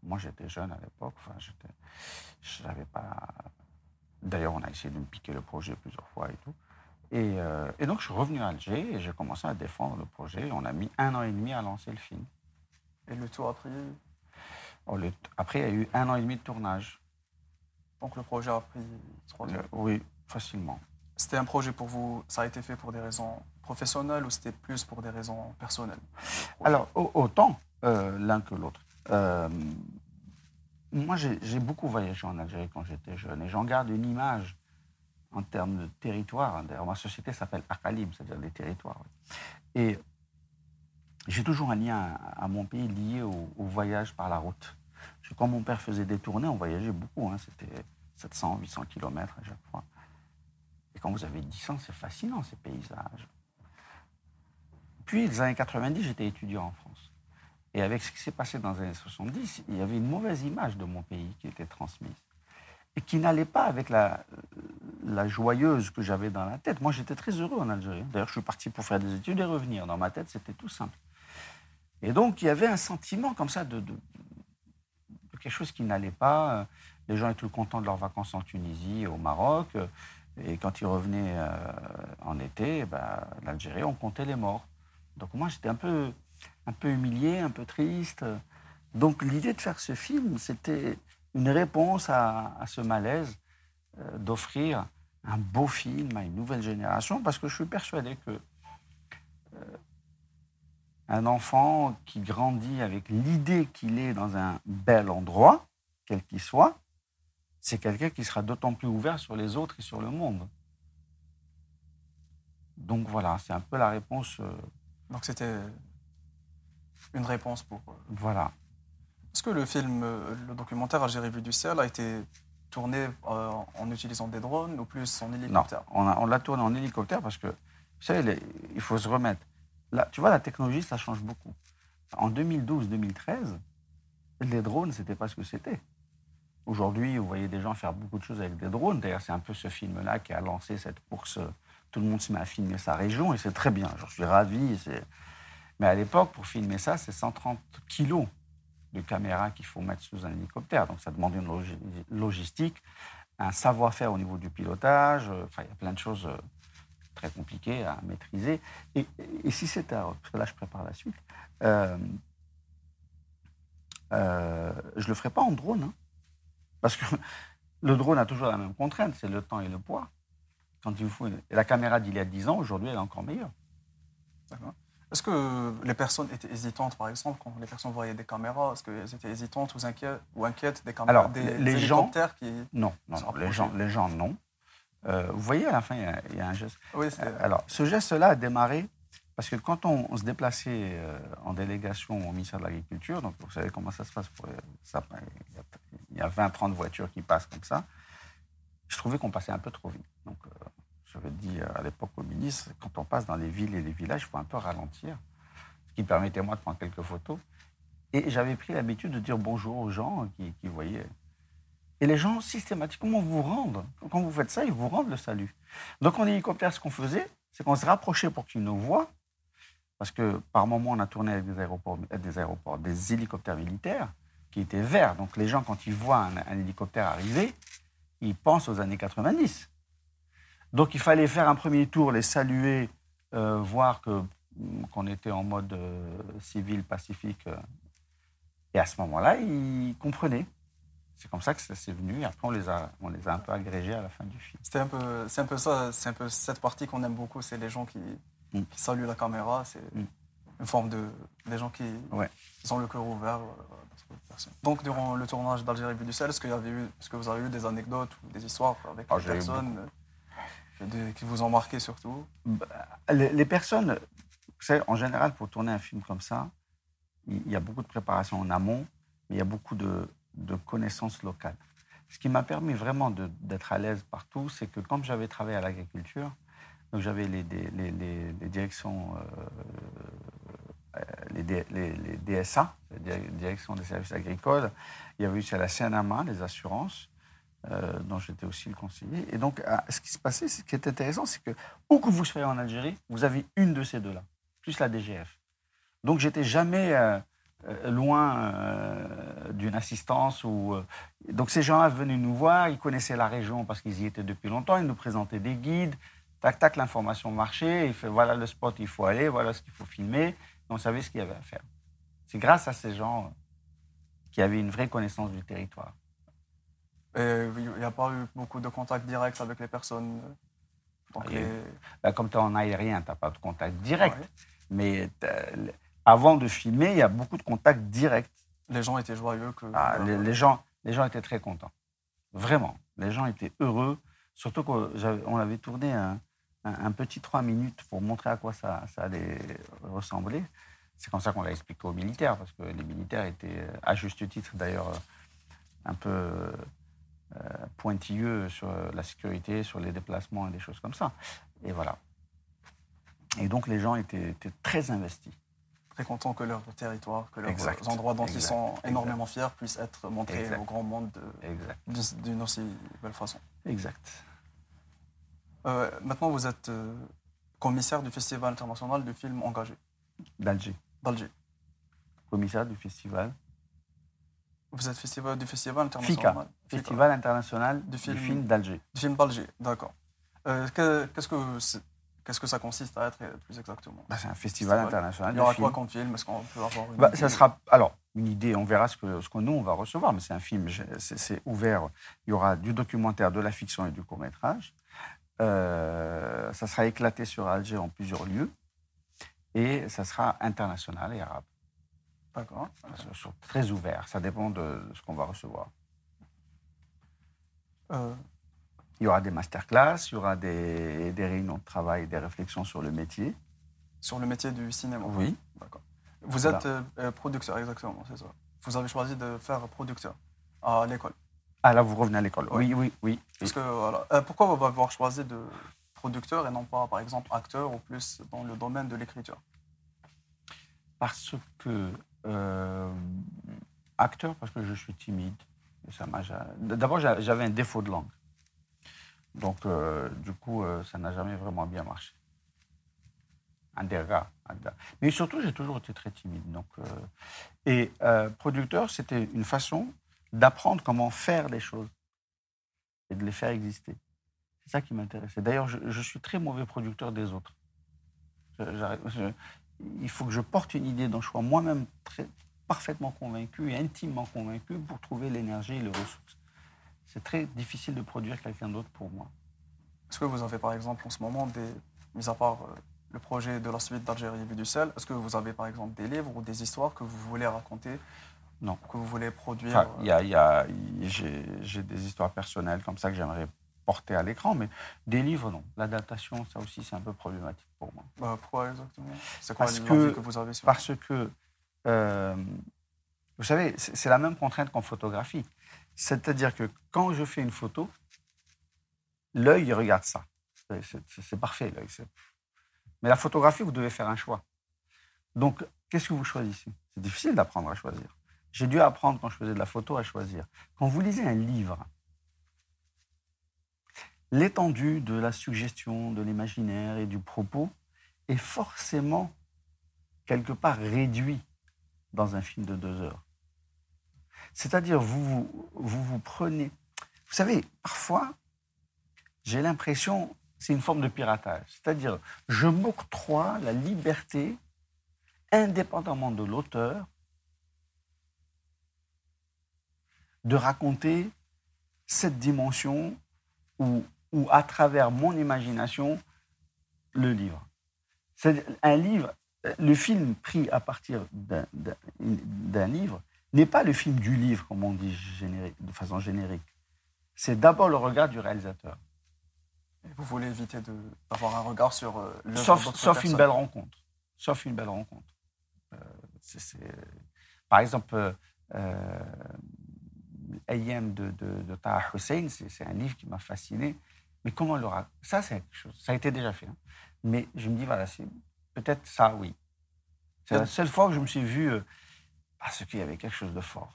S3: Moi, j'étais jeune à l'époque, enfin, j'étais, je n'avais pas... D'ailleurs, on a essayé de me piquer le projet plusieurs fois et tout. Et, euh, et donc, je suis revenu à Alger et j'ai commencé à défendre le projet. On a mis un an et demi à lancer le film.
S2: Et le tout a pris.
S3: Oh, le- Après, il y a eu un an et demi de tournage.
S2: Donc le projet a pris trois ans.
S3: Euh, oui, facilement.
S2: C'était un projet pour vous, ça a été fait pour des raisons professionnelles ou c'était plus pour des raisons personnelles?
S3: Alors, au- autant euh, l'un que l'autre. Euh, moi, j'ai beaucoup voyagé en Algérie quand j'étais jeune et j'en garde une image en termes de territoire. D'ailleurs, ma société s'appelle Akalim, c'est-à-dire des territoires. Et j'ai toujours un lien à, mon pays lié au, voyage par la route. Quand mon père faisait des tournées, on voyageait beaucoup. Hein, C'était 700, 800 km à chaque fois. Et quand vous avez 10 ans, c'est fascinant ces paysages. Puis, les années 90, j'étais étudiant en France. Et avec ce qui s'est passé dans les années 70, il y avait une mauvaise image de mon pays qui était transmise. Et qui n'allait pas avec la, joyeuse que j'avais dans la tête. Moi, j'étais très heureux en Algérie. D'ailleurs, je suis parti pour faire des études et revenir. Dans ma tête, c'était tout simple. Et donc, il y avait un sentiment comme ça de, quelque chose qui n'allait pas. Les gens étaient contents de leurs vacances en Tunisie, au Maroc. Et quand ils revenaient euh, en été, ben, l'Algérie, on comptait les morts. Donc moi, j'étais un peu, un peu humilié, un peu triste. Donc l'idée de faire ce film, c'était une réponse à, ce malaise, euh, d'offrir un beau film à une nouvelle génération, parce que je suis persuadé que euh, un enfant qui grandit avec l'idée qu'il est dans un bel endroit, quel qu'il soit, c'est quelqu'un qui sera d'autant plus ouvert sur les autres et sur le monde. Donc voilà, c'est un peu la réponse. Euh,
S2: Donc c'était une réponse pour. Euh,
S3: voilà.
S2: Est-ce que le film, le documentaire Algérie vue du ciel a été tourné en utilisant des drones ou plus en hélicoptère?
S3: Non, on l'a tourné en hélicoptère parce que, vous savez, il faut se remettre tu vois, la technologie, ça change beaucoup. En 2012-2013, les drones, c'était pas ce que c'était. Aujourd'hui, vous voyez des gens faire beaucoup de choses avec des drones. D'ailleurs, c'est un peu ce film-là qui a lancé cette course. Tout le monde se met à filmer sa région et c'est très bien. Je suis ravi. Mais à l'époque, pour filmer ça, c'est 130 kilos de caméras qu'il faut mettre sous un hélicoptère. Donc ça demande une logistique, un savoir-faire au niveau du pilotage. Enfin, il y a plein de choses euh, très compliqué à maîtriser. Et, si c'est à... Parce que là, je prépare la suite. Euh, euh, je ne le ferai pas en drone. Hein. parce que le drone a toujours la même contrainte, c'est le temps et le poids. Quand il faut La caméra d'il y a 10 ans, aujourd'hui, elle est encore meilleure.
S2: Est-ce que les personnes étaient hésitantes, par exemple, quand les personnes voyaient des caméras Est-ce qu'elles étaient hésitantes ou inquiètes, ou inquiètes des caméras
S3: Alors, des, les gens, qui. Non, non, les, gens, les gens, non. Euh, vous voyez, à la fin, il y a, un geste.
S2: Oui,
S3: euh, Alors, ce geste-là a démarré parce que quand on, se déplaçait euh, en délégation au ministère de l'Agriculture, donc vous savez comment ça se passe, pour, ça, il y a 20-30 voitures qui passent comme ça, je trouvais qu'on passait un peu trop vite. Donc, j'avais dit à l'époque au ministre, quand on passe dans les villes et les villages, il faut un peu ralentir, ce qui permettait moi de prendre quelques photos. Et j'avais pris l'habitude de dire bonjour aux gens qui, qui voyaient. Et les gens, systématiquement, vous rendent. Quand vous faites ça, ils vous rendent le salut. Donc, en hélicoptère, ce qu'on faisait, c'est qu'on se rapprochait pour qu'ils nous voient. Parce que par moment, on a tourné avec des aéroports, des, aéroports, des hélicoptères militaires qui étaient verts. Donc, les gens, quand ils voient un, hélicoptère arriver, ils pensent aux années 90. Donc, il fallait faire un premier tour, les saluer, euh, voir que, qu'on était en mode euh, civil, pacifique. Euh. et à ce moment-là, ils comprenaient. C'est comme ça que c'est venu. Et après, on les, a, on les a un peu agrégés à la fin du film.
S2: C'est un peu, c'est un peu ça. C'est un peu cette partie qu'on aime beaucoup. C'est les gens qui, mm. saluent la caméra. C'est mm. une forme de, des gens qui, ont le cœur ouvert. Euh, Donc, durant le tournage d'Algérie Vue du Ciel, est-ce, qu'il y avait eu, est-ce que vous avez eu des anecdotes ou des histoires avec ah, des personnes euh, qui vous ont marqué surtout?
S3: Bah, les, les, personnes, vous savez, en général, pour tourner un film comme ça, il y a beaucoup de préparation en amont, mais il y a beaucoup de, de connaissances locales. Ce qui m'a permis vraiment d'être à l'aise partout, c'est que quand j'avais travaillé à l'agriculture, donc j'avais les, directions, euh, les, DSA, les directions des services agricoles, il y avait à la CNAMA, les assurances, euh, dont j'étais aussi le conseiller. Et donc, ah, ce qui se passait, ce qui est intéressant, c'est que où que vous soyez en Algérie, vous avez une de ces deux-là, plus la DGF. Donc, j'étais jamais euh, loin euh, d'une assistance. Ou, euh, donc ces gens-là venaient nous voir, ils connaissaient la région parce qu'ils y étaient depuis longtemps, ils nous présentaient des guides. Tac, tac, l'information marchait, il fait voilà le spot, il faut aller, voilà ce qu'il faut filmer. on savait ce qu'il y avait à faire. C'est grâce à ces gens qui avaient une vraie connaissance du territoire.
S2: il n'y a pas eu beaucoup de contact direct avec les personnes
S3: donc bah, Comme tu es en aérien, tu n'as pas de contact direct. Mais avant de filmer, il y a beaucoup de contacts directs.
S2: Les gens étaient joyeux que.
S3: Ah, les, gens, les gens étaient très contents. Vraiment. Les gens étaient heureux. Surtout qu'on avait tourné un, petit trois minutes pour montrer à quoi ça, allait ressembler. C'est comme ça qu'on l'a expliqué aux militaires, parce que les militaires étaient, à juste titre d'ailleurs, un peu euh, pointilleux sur la sécurité, sur les déplacements et des choses comme ça. Et voilà. Et donc les gens étaient, très investis.
S2: Très contents que leur territoire, que leurs endroits dont ils sont énormément fiers puissent être montrés au grand monde d'une aussi belle façon.
S3: Exact.
S2: Euh, maintenant, vous êtes euh, commissaire du Festival international du film engagé.
S3: D'Alger.
S2: D'Alger.
S3: Commissaire du festival.
S2: Vous êtes festival, du Festival international.
S3: FICA. Festival international du film d'Alger.
S2: Du film d'Alger, d'accord. Euh, qu'est-ce que Qu'est-ce que ça consiste à être plus exactement
S3: bah, C'est un festival, international.
S2: Il y aura quoi comme film? Est-ce qu'on peut avoir
S3: une bah, Ça sera alors une idée. On verra ce que ce que nous on va recevoir, mais c'est un film. C'est ouvert. Il y aura du documentaire, de la fiction et du court métrage. Euh, ça sera éclaté sur Alger en plusieurs lieux et ça sera international et arabe.
S2: D'accord.
S3: Très ouvert. Ça dépend de ce qu'on va recevoir. Euh, il y aura des masterclass, il y aura des, des réunions de travail, des réflexions sur le métier.
S2: Sur le métier du cinéma
S3: Oui.
S2: D'accord. Vous êtes euh, euh, producteur, exactement, c'est ça. Vous avez choisi de faire producteur à l'école.
S3: Ah là, vous revenez à l'école. Oui, oui, oui.
S2: Parce que, voilà. Euh, pourquoi vous avoir choisi de producteur et non pas, par exemple, acteur ou plus dans le domaine de l'écriture?
S3: Parce que. acteur, parce que je suis timide. D'abord, j'avais un défaut de langue. Donc, euh, du coup, euh, ça n'a jamais vraiment bien marché. Un dégât. Mais surtout, j'ai toujours été très timide. Donc, euh, et producteur, c'était une façon d'apprendre comment faire les choses et de les faire exister. C'est ça qui m'intéressait. D'ailleurs, je, suis très mauvais producteur des autres. il faut que je porte une idée dont je sois moi-même parfaitement convaincu et intimement convaincu pour trouver l'énergie et les ressources c'est très difficile de produire quelqu'un d'autre pour moi.
S2: Est-ce que vous avez par exemple en ce moment des, mis à part euh, le projet de la suite d'Algérie vue du sel, est-ce que vous avez par exemple des livres ou des histoires que vous voulez raconter?
S3: Non.
S2: Que vous voulez produire
S3: Il y a, y a j'ai des histoires personnelles comme ça que j'aimerais porter à l'écran, mais des livres, non. L'adaptation, ça aussi, c'est un peu problématique pour moi.
S2: Bah, pourquoi exactement? C'est quoi que, que vous avez sur
S3: Parce que, euh, vous savez, c'est la même contrainte qu'en photographie. C'est-à-dire que quand je fais une photo, l'œil regarde ça. C'est parfait. Mais la photographie, vous devez faire un choix. Donc, qu'est-ce que vous choisissez? C'est difficile d'apprendre à choisir. J'ai dû apprendre quand je faisais de la photo à choisir. Quand vous lisez un livre, l'étendue de la suggestion, de l'imaginaire et du propos est forcément quelque part réduit dans un film de deux heures. C'est-à-dire, vous, vous vous prenez. Vous savez, parfois, j'ai l'impression, c'est une forme de piratage. C'est-à-dire, je m'octroie la liberté, indépendamment de l'auteur, de raconter cette dimension ou, ou à travers mon imagination, le livre. C'est un livre, le film pris à partir d'un livre, n'est pas le film du livre, comme on dit de façon générique. C'est d'abord le regard du réalisateur.
S2: vous voulez éviter d'avoir un regard sur euh, le
S3: sauf, sauf une belle rencontre. Sauf une belle rencontre. Euh, par exemple, euh, euh Ayem de, de, de Taha Hussein, c'est un livre qui m'a fasciné. Mais comment le Ça, c'est quelque chose. Ça a été déjà fait. Hein. Mais je me dis, voilà, peut-être ça, oui. C'est la seule fois où je me suis vu parce qu'il y avait quelque chose de fort.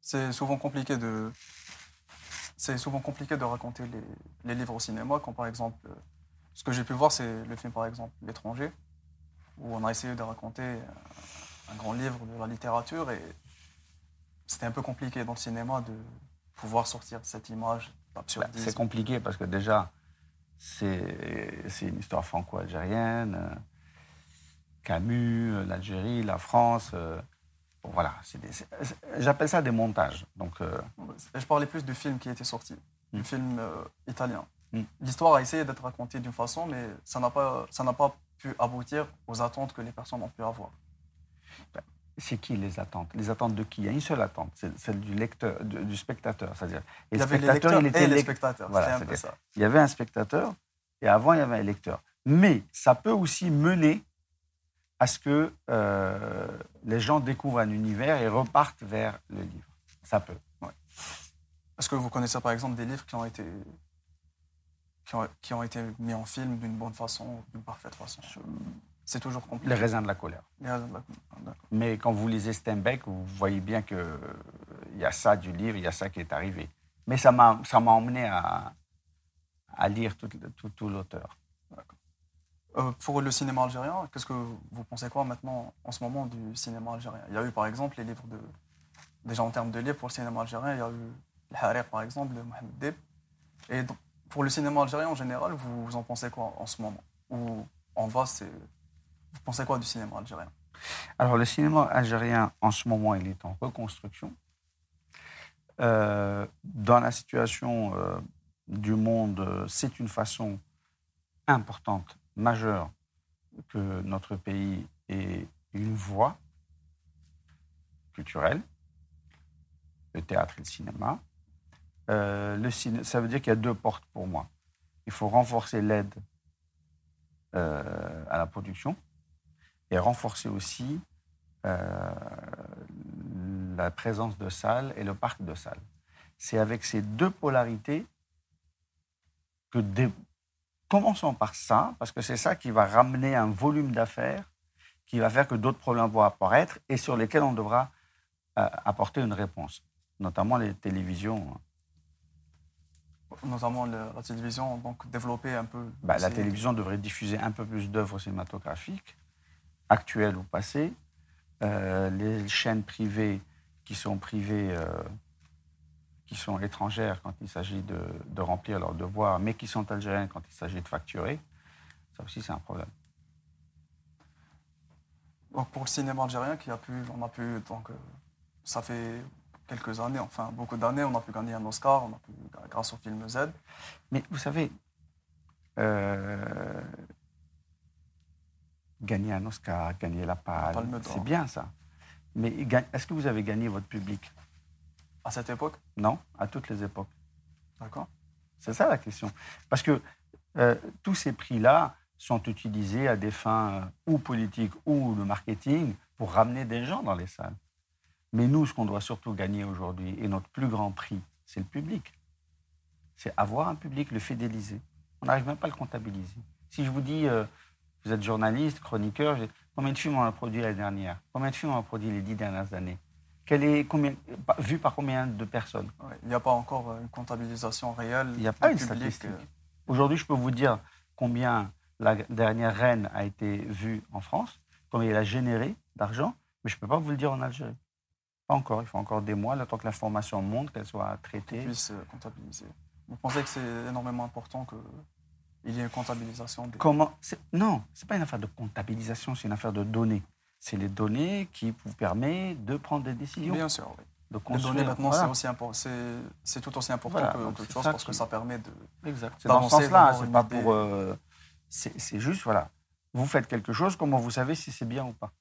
S2: C'est souvent compliqué de, c'est souvent compliqué de raconter les, les, livres au cinéma, quand par exemple, ce que j'ai pu voir, c'est le film par exemple L'étranger, où on a essayé de raconter un grand livre de la littérature et c'était un peu compliqué dans le cinéma de pouvoir sortir cette image d'absurdisme.
S3: C'est compliqué parce que déjà, c'est une histoire franco-algérienne, Camus, l'Algérie, la France. Voilà, j'appelle ça des montages. Donc, euh,
S2: Je parlais plus du film qui était sorti, du hmm. film euh, italien. Hmm. L'histoire a essayé d'être racontée d'une façon, mais ça n'a pas, pas pu aboutir aux attentes que les personnes ont pu avoir.
S3: Ben, c'est qui les attentes? Les attentes de qui? Il y a une seule attente, c'est celle du lecteur, du, spectateur. C'est-à-dire,
S2: il y avait les lecteurs et les spectateurs. Voilà, ça.
S3: Il y avait un spectateur et avant il y avait un lecteur. Mais ça peut aussi mener à ce que euh, les gens découvrent un univers et repartent vers le livre. Ça peut.
S2: Est-ce que vous connaissez par exemple des livres qui ont été, qui ont, qui ont été mis en film d'une bonne façon, d'une parfaite façon? C'est toujours compliqué.
S3: Les raisins de la colère.
S2: Les raisins de la colère.
S3: Mais quand vous lisez Steinbeck, vous voyez bien qu'il y a ça du livre, il y a ça qui est arrivé. Mais ça m'a ça m'a emmené à, à lire tout, tout, tout l'auteur.
S2: Euh, pour le cinéma algérien, qu'est-ce que vous pensez quoi maintenant, en ce moment, du cinéma algérien? Il y a eu, par exemple, les livres de. Déjà en termes de livres pour le cinéma algérien, il y a eu Le Harir, par exemple, de Mohamed Dib. Et pour le cinéma algérien en général, vous, vous en pensez quoi en ce moment? Ou en va, c'est. Vous pensez quoi du cinéma algérien?
S3: Alors, le cinéma algérien, en ce moment, il est en reconstruction. Euh, dans la situation euh, du monde, c'est une façon importante, majeure, que notre pays ait une voix culturelle, le théâtre et le cinéma. Euh, le ciné ça veut dire qu'il y a deux portes pour moi. Il faut renforcer l'aide euh, à la production et renforcer aussi euh, la présence de salles et le parc de salles. C'est avec ces deux polarités que. Commençons par ça, parce que c'est ça qui va ramener un volume d'affaires qui va faire que d'autres problèmes vont apparaître et sur lesquels on devra euh, apporter une réponse, notamment les télévisions.
S2: Notamment le- la télévision, donc développer un peu.
S3: Bah, la télévision devrait diffuser un peu plus d'œuvres cinématographiques, actuelles ou passées. Euh, les chaînes privées qui sont privées, euh, qui sont étrangères quand il s'agit de, de remplir leurs devoirs, mais qui sont algériennes quand il s'agit de facturer, ça aussi c'est un problème.
S2: Donc pour le cinéma algérien, qui a pu, on a pu, donc, euh, ça fait quelques années, enfin beaucoup d'années, on a pu gagner un Oscar, on a pu, grâce au film Z.
S3: Mais vous savez, euh, gagner un Oscar, gagner la Palme, c'est bien ça. Mais est-ce que vous avez gagné votre public?
S2: À cette époque,
S3: Non, à toutes les époques.
S2: d'accord?
S3: C'est ça la question. Parce que euh, tous ces prix-là sont utilisés à des fins euh, ou politiques ou de marketing pour ramener des gens dans les salles. Mais nous, ce qu'on doit surtout gagner aujourd'hui, et notre plus grand prix, c'est le public. C'est avoir un public, le fidéliser. On n'arrive même pas à le comptabiliser. Si je vous dis, euh, vous êtes journaliste, chroniqueur, combien de films on a produit l'année dernière? Combien de films on a produit les dix dernières années? Quel est, combien, par- combien de personnes?
S2: Ouais, Il n'y a pas encore euh, une comptabilisation réelle.
S3: Il n'y a pas une statistique.
S2: euh,
S3: Aujourd'hui, je peux vous dire combien la dernière reine a été vue en France, combien elle a généré d'argent, mais je ne peux pas vous le dire en Algérie. Pas encore. Il faut encore des mois, le temps que l'information monte, qu'elle soit traitée.
S2: puisse euh, comptabiliser. Vous pensez que c'est énormément important qu'il y ait une comptabilisation des...
S3: Comment Non, ce n'est pas une affaire de comptabilisation, c'est une affaire de données. C'est les données qui vous permettent de prendre des décisions.
S2: Bien sûr, oui.
S3: de construire.
S2: données, maintenant,
S3: Voilà.
S2: c'est tout aussi important
S3: Voilà,
S2: que
S3: c'est
S2: chose parce que ça permet de...
S3: Exact. C'est dans ce sens-là,
S2: d'avoir
S3: c'est pas pour. euh, c'est juste, voilà. Vous faites quelque chose, comment vous savez si c'est bien ou pas?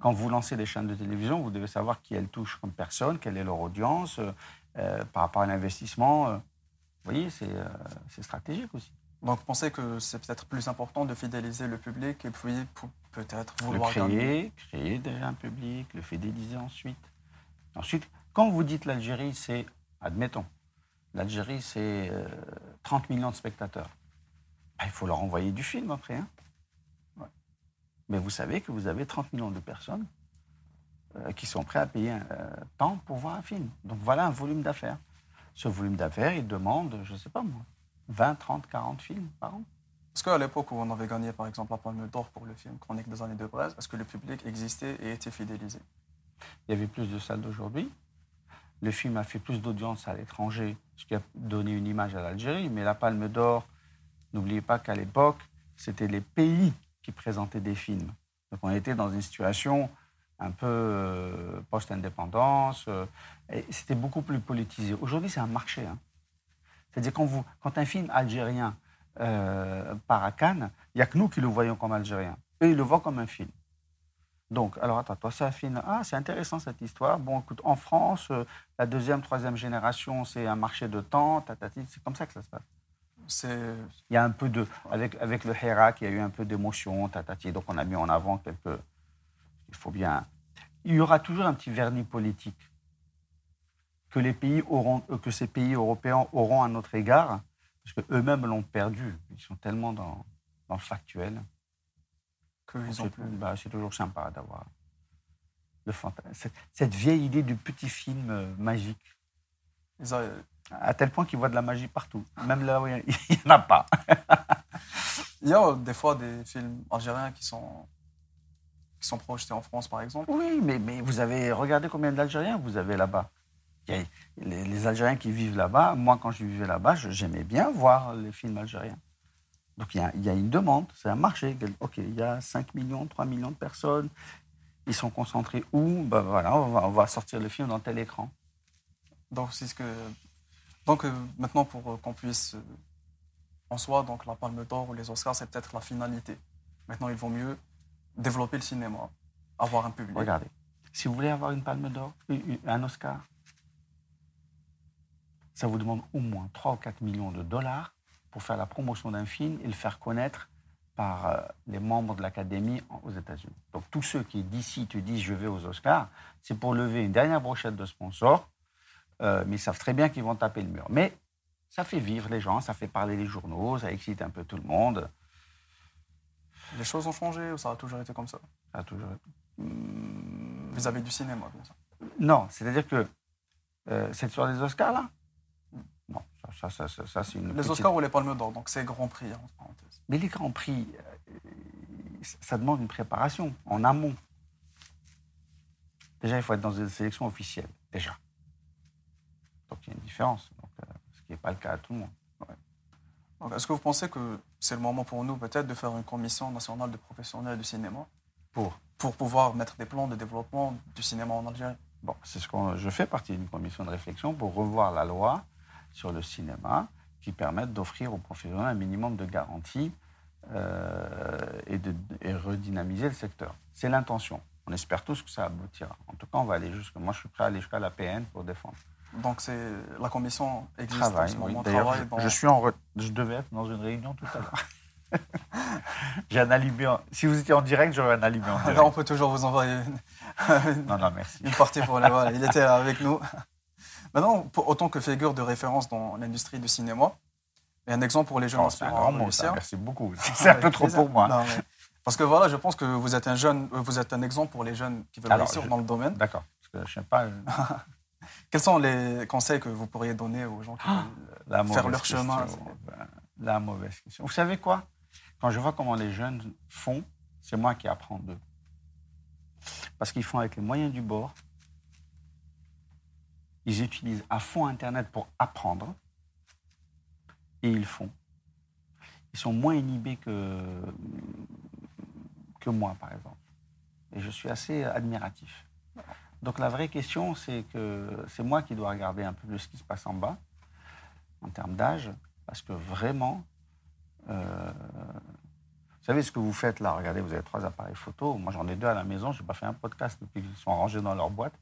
S3: Quand vous lancez des chaînes de télévision, vous devez savoir qui elles touchent comme personne, quelle est leur audience, euh, euh, par rapport à l'investissement. euh. vous voyez, c'est c'est stratégique aussi.
S2: Donc, pensez que c'est peut-être plus important de fidéliser le public et puis peut-être vouloir
S3: créer, créer déjà un public, le fidéliser ensuite. Ensuite, quand vous dites l'Algérie, c'est, admettons, l'Algérie, c'est euh, 30 millions de spectateurs. Ben, il faut leur envoyer du film après. hein. Ouais. Mais vous savez que vous avez 30 millions de personnes euh, qui sont prêts à payer un euh, temps pour voir un film. Donc voilà un volume d'affaires. Ce volume d'affaires, il demande, je ne sais pas moi, 20, 30, 40 films par an.
S2: Est-ce qu'à l'époque où on avait gagné, par exemple, la Palme d'Or pour le film Chronique des années de Brest, est-ce que le public existait et était fidélisé
S3: Il y avait plus de salles d'aujourd'hui. Le film a fait plus d'audience à l'étranger, ce qui a donné une image à l'Algérie. Mais la Palme d'Or, n'oubliez pas qu'à l'époque, c'était les pays qui présentaient des films. Donc on était dans une situation un peu euh, post-indépendance. euh, c'était beaucoup plus politisé. Aujourd'hui, c'est un marché. hein. C'est-à-dire quand, vous, quand un film algérien euh, part à Cannes, il n'y a que nous qui le voyons comme algérien. Eux, ils le voient comme un film. Donc, alors attends, toi, c'est un film. Ah, c'est intéressant cette histoire. Bon, écoute, en France, euh, la deuxième, troisième génération, c'est un marché de temps. tatati, C'est comme ça que ça se passe. Il y a un peu de. Avec, avec le Hirak, il y a eu un peu d'émotion, tatati. Donc, on a mis en avant quelques. Il faut bien. Il y aura toujours un petit vernis politique que, les pays auront, euh, que ces pays européens auront à notre égard, parce qu'eux-mêmes l'ont perdu. Ils sont tellement dans, dans le factuel.
S2: ont plus.
S3: bah, c'est toujours sympa d'avoir le cette, cette vieille idée du petit film euh, magique,
S2: ils a-
S3: à tel point qu'ils voient de la magie partout, même là où (laughs) il n'y en a pas.
S2: Il y a euh, des fois des films algériens qui sont, qui sont projetés en France, par exemple.
S3: Oui, mais, mais vous avez regardé combien d'Algériens vous avez là-bas? Les, les Algériens qui vivent là-bas, moi quand je vivais là-bas, j'aimais bien voir les films algériens. Donc il y a, il y a une demande, c'est un marché. Ok, il y a 5 millions, 3 millions de personnes. Ils sont concentrés où? Ben voilà, on va, on va sortir le film dans tel écran.
S2: Donc, c'est ce que. Donc, euh, maintenant, pour euh, qu'on puisse. euh, en soi, donc la Palme d'Or ou les Oscars, c'est peut-être la finalité. Maintenant, il vaut mieux développer le cinéma, avoir un public.
S3: Regardez, si vous voulez avoir une palme d'or, un Oscar, ça vous demande au moins 3 ou 4 millions de dollars pour faire la promotion d'un film et le faire connaître par euh, les membres de l'Académie aux États-Unis. Donc tous ceux qui d'ici te disent je vais aux Oscars, c'est pour lever une dernière brochette de sponsors, euh, mais ils savent très bien qu'ils vont taper le mur. Mais ça fait vivre les gens, ça fait parler les journaux, ça excite un peu tout le monde.
S2: Les choses ont changé ou ça a toujours été comme ça?
S3: Ça a toujours été- Hmm,
S2: Vis-à-vis du cinéma, bien sûr.
S3: Non, c'est-à-dire que euh, c'est sur les Oscars, là ça, ça, ça, ça, c'est une.
S2: Les
S3: petite-
S2: Oscars ou les Palmes d'Or, donc c'est Grand Prix, entre parenthèses.
S3: Mais les Grands Prix, euh, ça demande une préparation en amont. Déjà, il faut être dans une sélection officielle, déjà. Donc, il y a une différence, donc, euh, ce qui n'est pas le cas à tout le monde.
S2: Est-ce que vous pensez que c'est le moment pour nous, peut-être, de faire une commission nationale de professionnels du cinéma?
S3: Pour
S2: pour pouvoir mettre des plans de développement du cinéma en Algérie
S3: Bon, c'est ce qu'on. Je fais partie d'une commission de réflexion pour revoir la loi sur le cinéma qui permette d'offrir aux professionnels un minimum de garanties euh, et de et redynamiser le secteur. C'est l'intention. On espère tous que ça aboutira. En tout cas, on va aller jusque. Moi, je suis prêt à aller jusqu'à la PN pour défendre.
S2: Donc c'est la commission existe en
S3: Travail.
S2: ce
S3: oui.
S2: moment,
S3: D'ailleurs,
S2: travaille
S3: je,
S2: dans-
S3: je suis en. re- Je devais être dans une réunion tout à l'heure. (laughs) J'ai un alibi. en- Si vous étiez en direct, j'aurais un alibi en (laughs) direct.
S2: On peut toujours vous envoyer une,
S3: Non, non, merci.
S2: une partie pour les voilà, Il était avec nous. Maintenant, autant que figure de référence dans l'industrie du cinéma, et un exemple pour les jeunes
S3: Oh,
S2: aspirants.
S3: Merci beaucoup. (laughs) C'est un peu trop
S2: plaisir.
S3: pour moi.
S2: Non, mais- Parce que voilà, je pense que vous êtes un jeune, euh, vous êtes un exemple pour les jeunes qui veulent
S3: Alors,
S2: réussir
S3: je-
S2: dans le domaine.
S3: D'accord. Parce que je sais pas. euh, (laughs)
S2: Quels sont les conseils que vous pourriez donner aux gens qui
S3: Ah,
S2: veulent
S3: La
S2: faire leur chemin
S3: question. Ben, La mauvaise question. Vous savez quoi? Quand je vois comment les jeunes font, c'est moi qui apprends d'eux. Parce qu'ils font avec les moyens du bord. Ils utilisent à fond Internet pour apprendre. Et ils font. Ils sont moins inhibés que, que moi, par exemple. Et je suis assez admiratif. Donc la vraie question, c'est que c'est moi qui dois regarder un peu plus ce qui se passe en bas, en termes d'âge, parce que vraiment, euh, vous savez ce que vous faites là, regardez, vous avez trois appareils photo, moi j'en ai deux à la maison, je n'ai pas fait un podcast depuis qu'ils sont rangés dans leur boîte.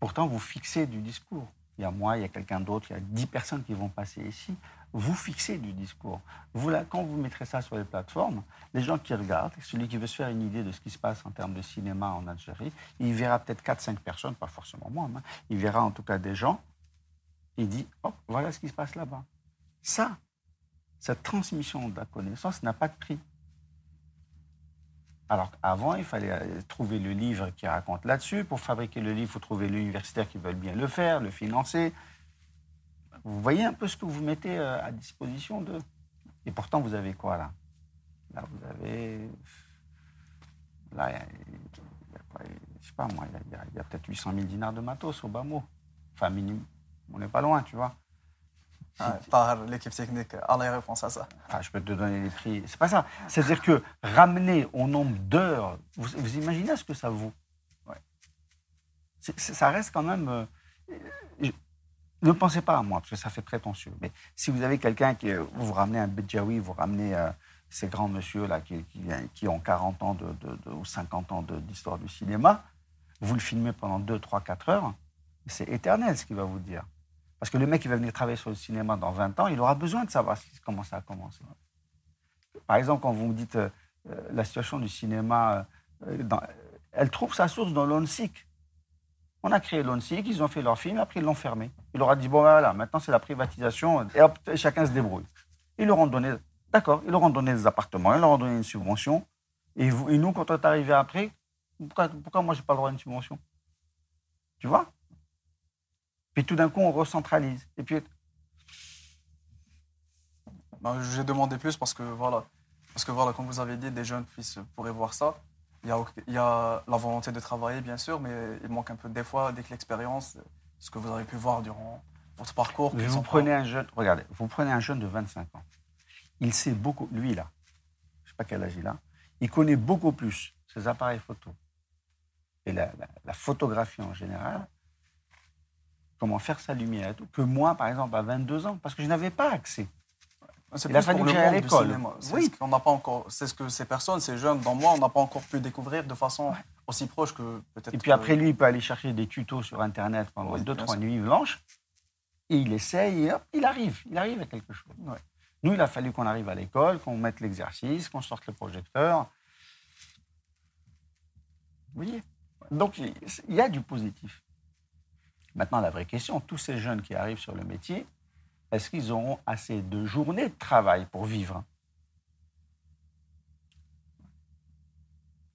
S3: Pourtant, vous fixez du discours. Il y a moi, il y a quelqu'un d'autre, il y a dix personnes qui vont passer ici. Vous fixez du discours. Vous, là, quand vous mettrez ça sur les plateformes, les gens qui regardent, celui qui veut se faire une idée de ce qui se passe en termes de cinéma en Algérie, il verra peut-être 4-5 personnes, pas forcément moi, hein, il verra en tout cas des gens, il dit, oh, voilà ce qui se passe là-bas. Ça, cette transmission de la connaissance n'a pas de prix. Alors qu'avant, il fallait euh, trouver le livre qui raconte là-dessus. Pour fabriquer le livre, il faut trouver l'universitaire qui veut bien le faire, le financer. Vous voyez un peu ce que vous mettez euh, à disposition d'eux. Et pourtant, vous avez quoi là? Là, vous avez. Là, il y a, Je sais pas moi, il y a peut-être 800 000 dinars de matos au bas mot. Enfin, minimum. On n'est pas loin, tu vois.
S2: Par l'équipe technique a la réponse à ça.
S3: Ah, je peux te donner les prix. C'est pas ça. C'est-à-dire que ramener au nombre d'heures, vous, vous imaginez ce que ça vaut?
S2: Ouais.
S3: Ça reste quand même. euh, je- ne pensez pas à moi, parce que ça fait prétentieux. Mais si vous avez quelqu'un qui. euh, Vous ramenez un Bedjaoui, vous ramenez euh, ces grands monsieur-là qui, qui, qui ont 40 ans de, de- de- ou 50 ans d'histoire du cinéma, vous le filmez pendant 2, 3, 4 heures, c'est éternel ce qu'il va vous dire. Parce que le mec qui va venir travailler sur le cinéma dans 20 ans, il aura besoin de savoir comment ça a commencé. Par exemple, quand vous me dites euh, euh, la situation du cinéma, euh, elle trouve sa source dans l'ONSIC. On a créé l'ONSIC, ils ont fait leur film, après ils l'ont fermé. Il leur a dit, bon ben voilà, maintenant c'est la privatisation, et hop, chacun se débrouille. Ils leur ont donné, d'accord, ils leur ont donné des appartements, ils leur ont donné une subvention. Et, nous, quand on est arrivé après, pourquoi, pourquoi moi, je n'ai pas le droit à une subvention? Tu vois? Puis tout d'un coup, on recentralise. Et puis,
S2: Ben, J'ai demandé plus parce que voilà, parce que voilà, comme vous avez dit, des jeunes fils pourraient voir ça. Il y, a, il y a la volonté de travailler, bien sûr, mais il manque un peu des fois, dès que l'expérience, ce que vous avez pu voir durant votre parcours. qu'ils
S3: vous prenez un jeune, regardez, vous prenez un jeune de 25 ans. Il sait beaucoup, lui là, je ne sais pas quel âge il a, il connaît beaucoup plus ses appareils photo et la, la- la photographie en général, comment faire sa lumière tout, que moi, par exemple, à 22 ans, parce que je n'avais pas accès.
S2: C'est
S3: il a
S2: plus
S3: fallu que à l'école. Oui.
S2: ce qu'on n'a pas encore. C'est ce que ces personnes, ces jeunes, dans moi, on n'a pas encore pu découvrir de façon aussi proche que peut-être.
S3: Et puis après, lui, il peut aller chercher des tutos sur Internet pendant
S2: Oui,
S3: deux, trois
S2: sûr.
S3: nuits blanches. Et il essaye et hop, il arrive. Il arrive à quelque chose.
S2: Ouais.
S3: Nous, il a fallu qu'on arrive à l'école, qu'on mette l'exercice, qu'on sorte le projecteur. Vous voyez? Donc, il y a du positif. Maintenant, la vraie question, tous ces jeunes qui arrivent sur le métier, est-ce qu'ils auront assez de journées de travail pour vivre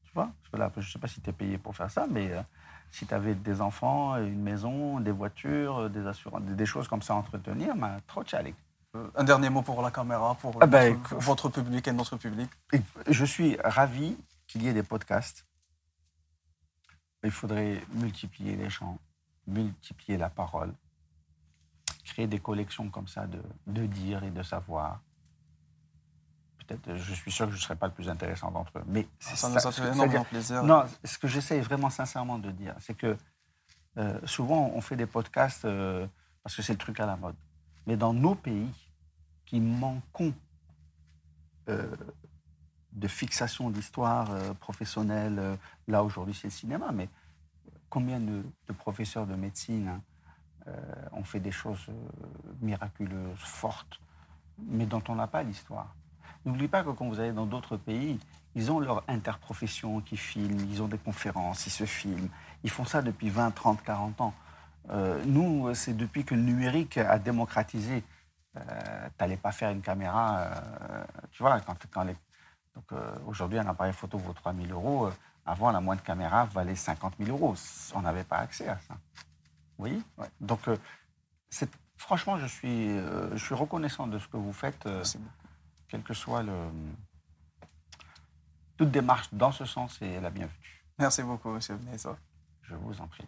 S3: Tu vois là, je ne sais pas si tu es payé pour faire ça, mais euh, si tu avais des enfants, une maison, des voitures, des assurances, des, choses comme ça à entretenir, ben, trop challenge.
S2: Euh, Un dernier mot pour la caméra, pour
S3: Ah ben,
S2: notre- votre public et notre public.
S3: Je suis ravi qu'il y ait des podcasts. Il faudrait multiplier les champs, multiplier la parole, créer des collections comme ça de, de dire et de savoir. Peut-être, je suis sûr que je ne serai pas le plus intéressant d'entre eux. Mais c'est
S2: Ça nous a fait énormément plaisir.
S3: Non, ce que j'essaye vraiment sincèrement de dire, c'est que euh, souvent on fait des podcasts euh, parce que c'est le truc à la mode. Mais dans nos pays qui manquons euh, de fixation d'histoire professionnelle, là aujourd'hui c'est le cinéma, mais combien de, professeurs de médecine hein, euh, ont fait des choses euh, miraculeuses, fortes, mais dont on n'a pas l'histoire N'oublie pas que quand vous allez dans d'autres pays, ils ont leur interprofession qui filment, ils ont des conférences, ils se filment. Ils font ça depuis 20, 30, 40 ans. Euh, nous, c'est depuis que le numérique a démocratisé. Euh, tu n'allais pas faire une caméra, tu vois, quand, aujourd'hui, un appareil photo vaut 3 000 euros. Avant, la moindre caméra valait 50 000 euros. On n'avait pas accès à ça. Vous voyez?
S2: Ouais.
S3: Donc, euh, c'est- franchement, je suis, euh, je suis reconnaissant de ce que vous faites. euh,
S2: Merci beaucoup.
S3: quelle que soit le... toute démarche dans ce sens est la bienvenue.
S2: Merci beaucoup, M. Beneza.
S3: Je vous en prie.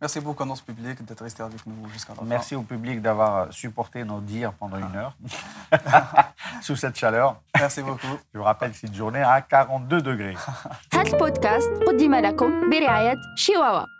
S2: Merci beaucoup à notre public d'être resté avec nous jusqu'à la fin.
S3: Merci au public d'avoir supporté nos dires pendant une heure (laughs) sous cette chaleur.
S2: Merci beaucoup.
S3: Je vous rappelle que c'est une journée à 42 degrés.
S1: هذا البودكاست قدم لكم برعاية شيواوا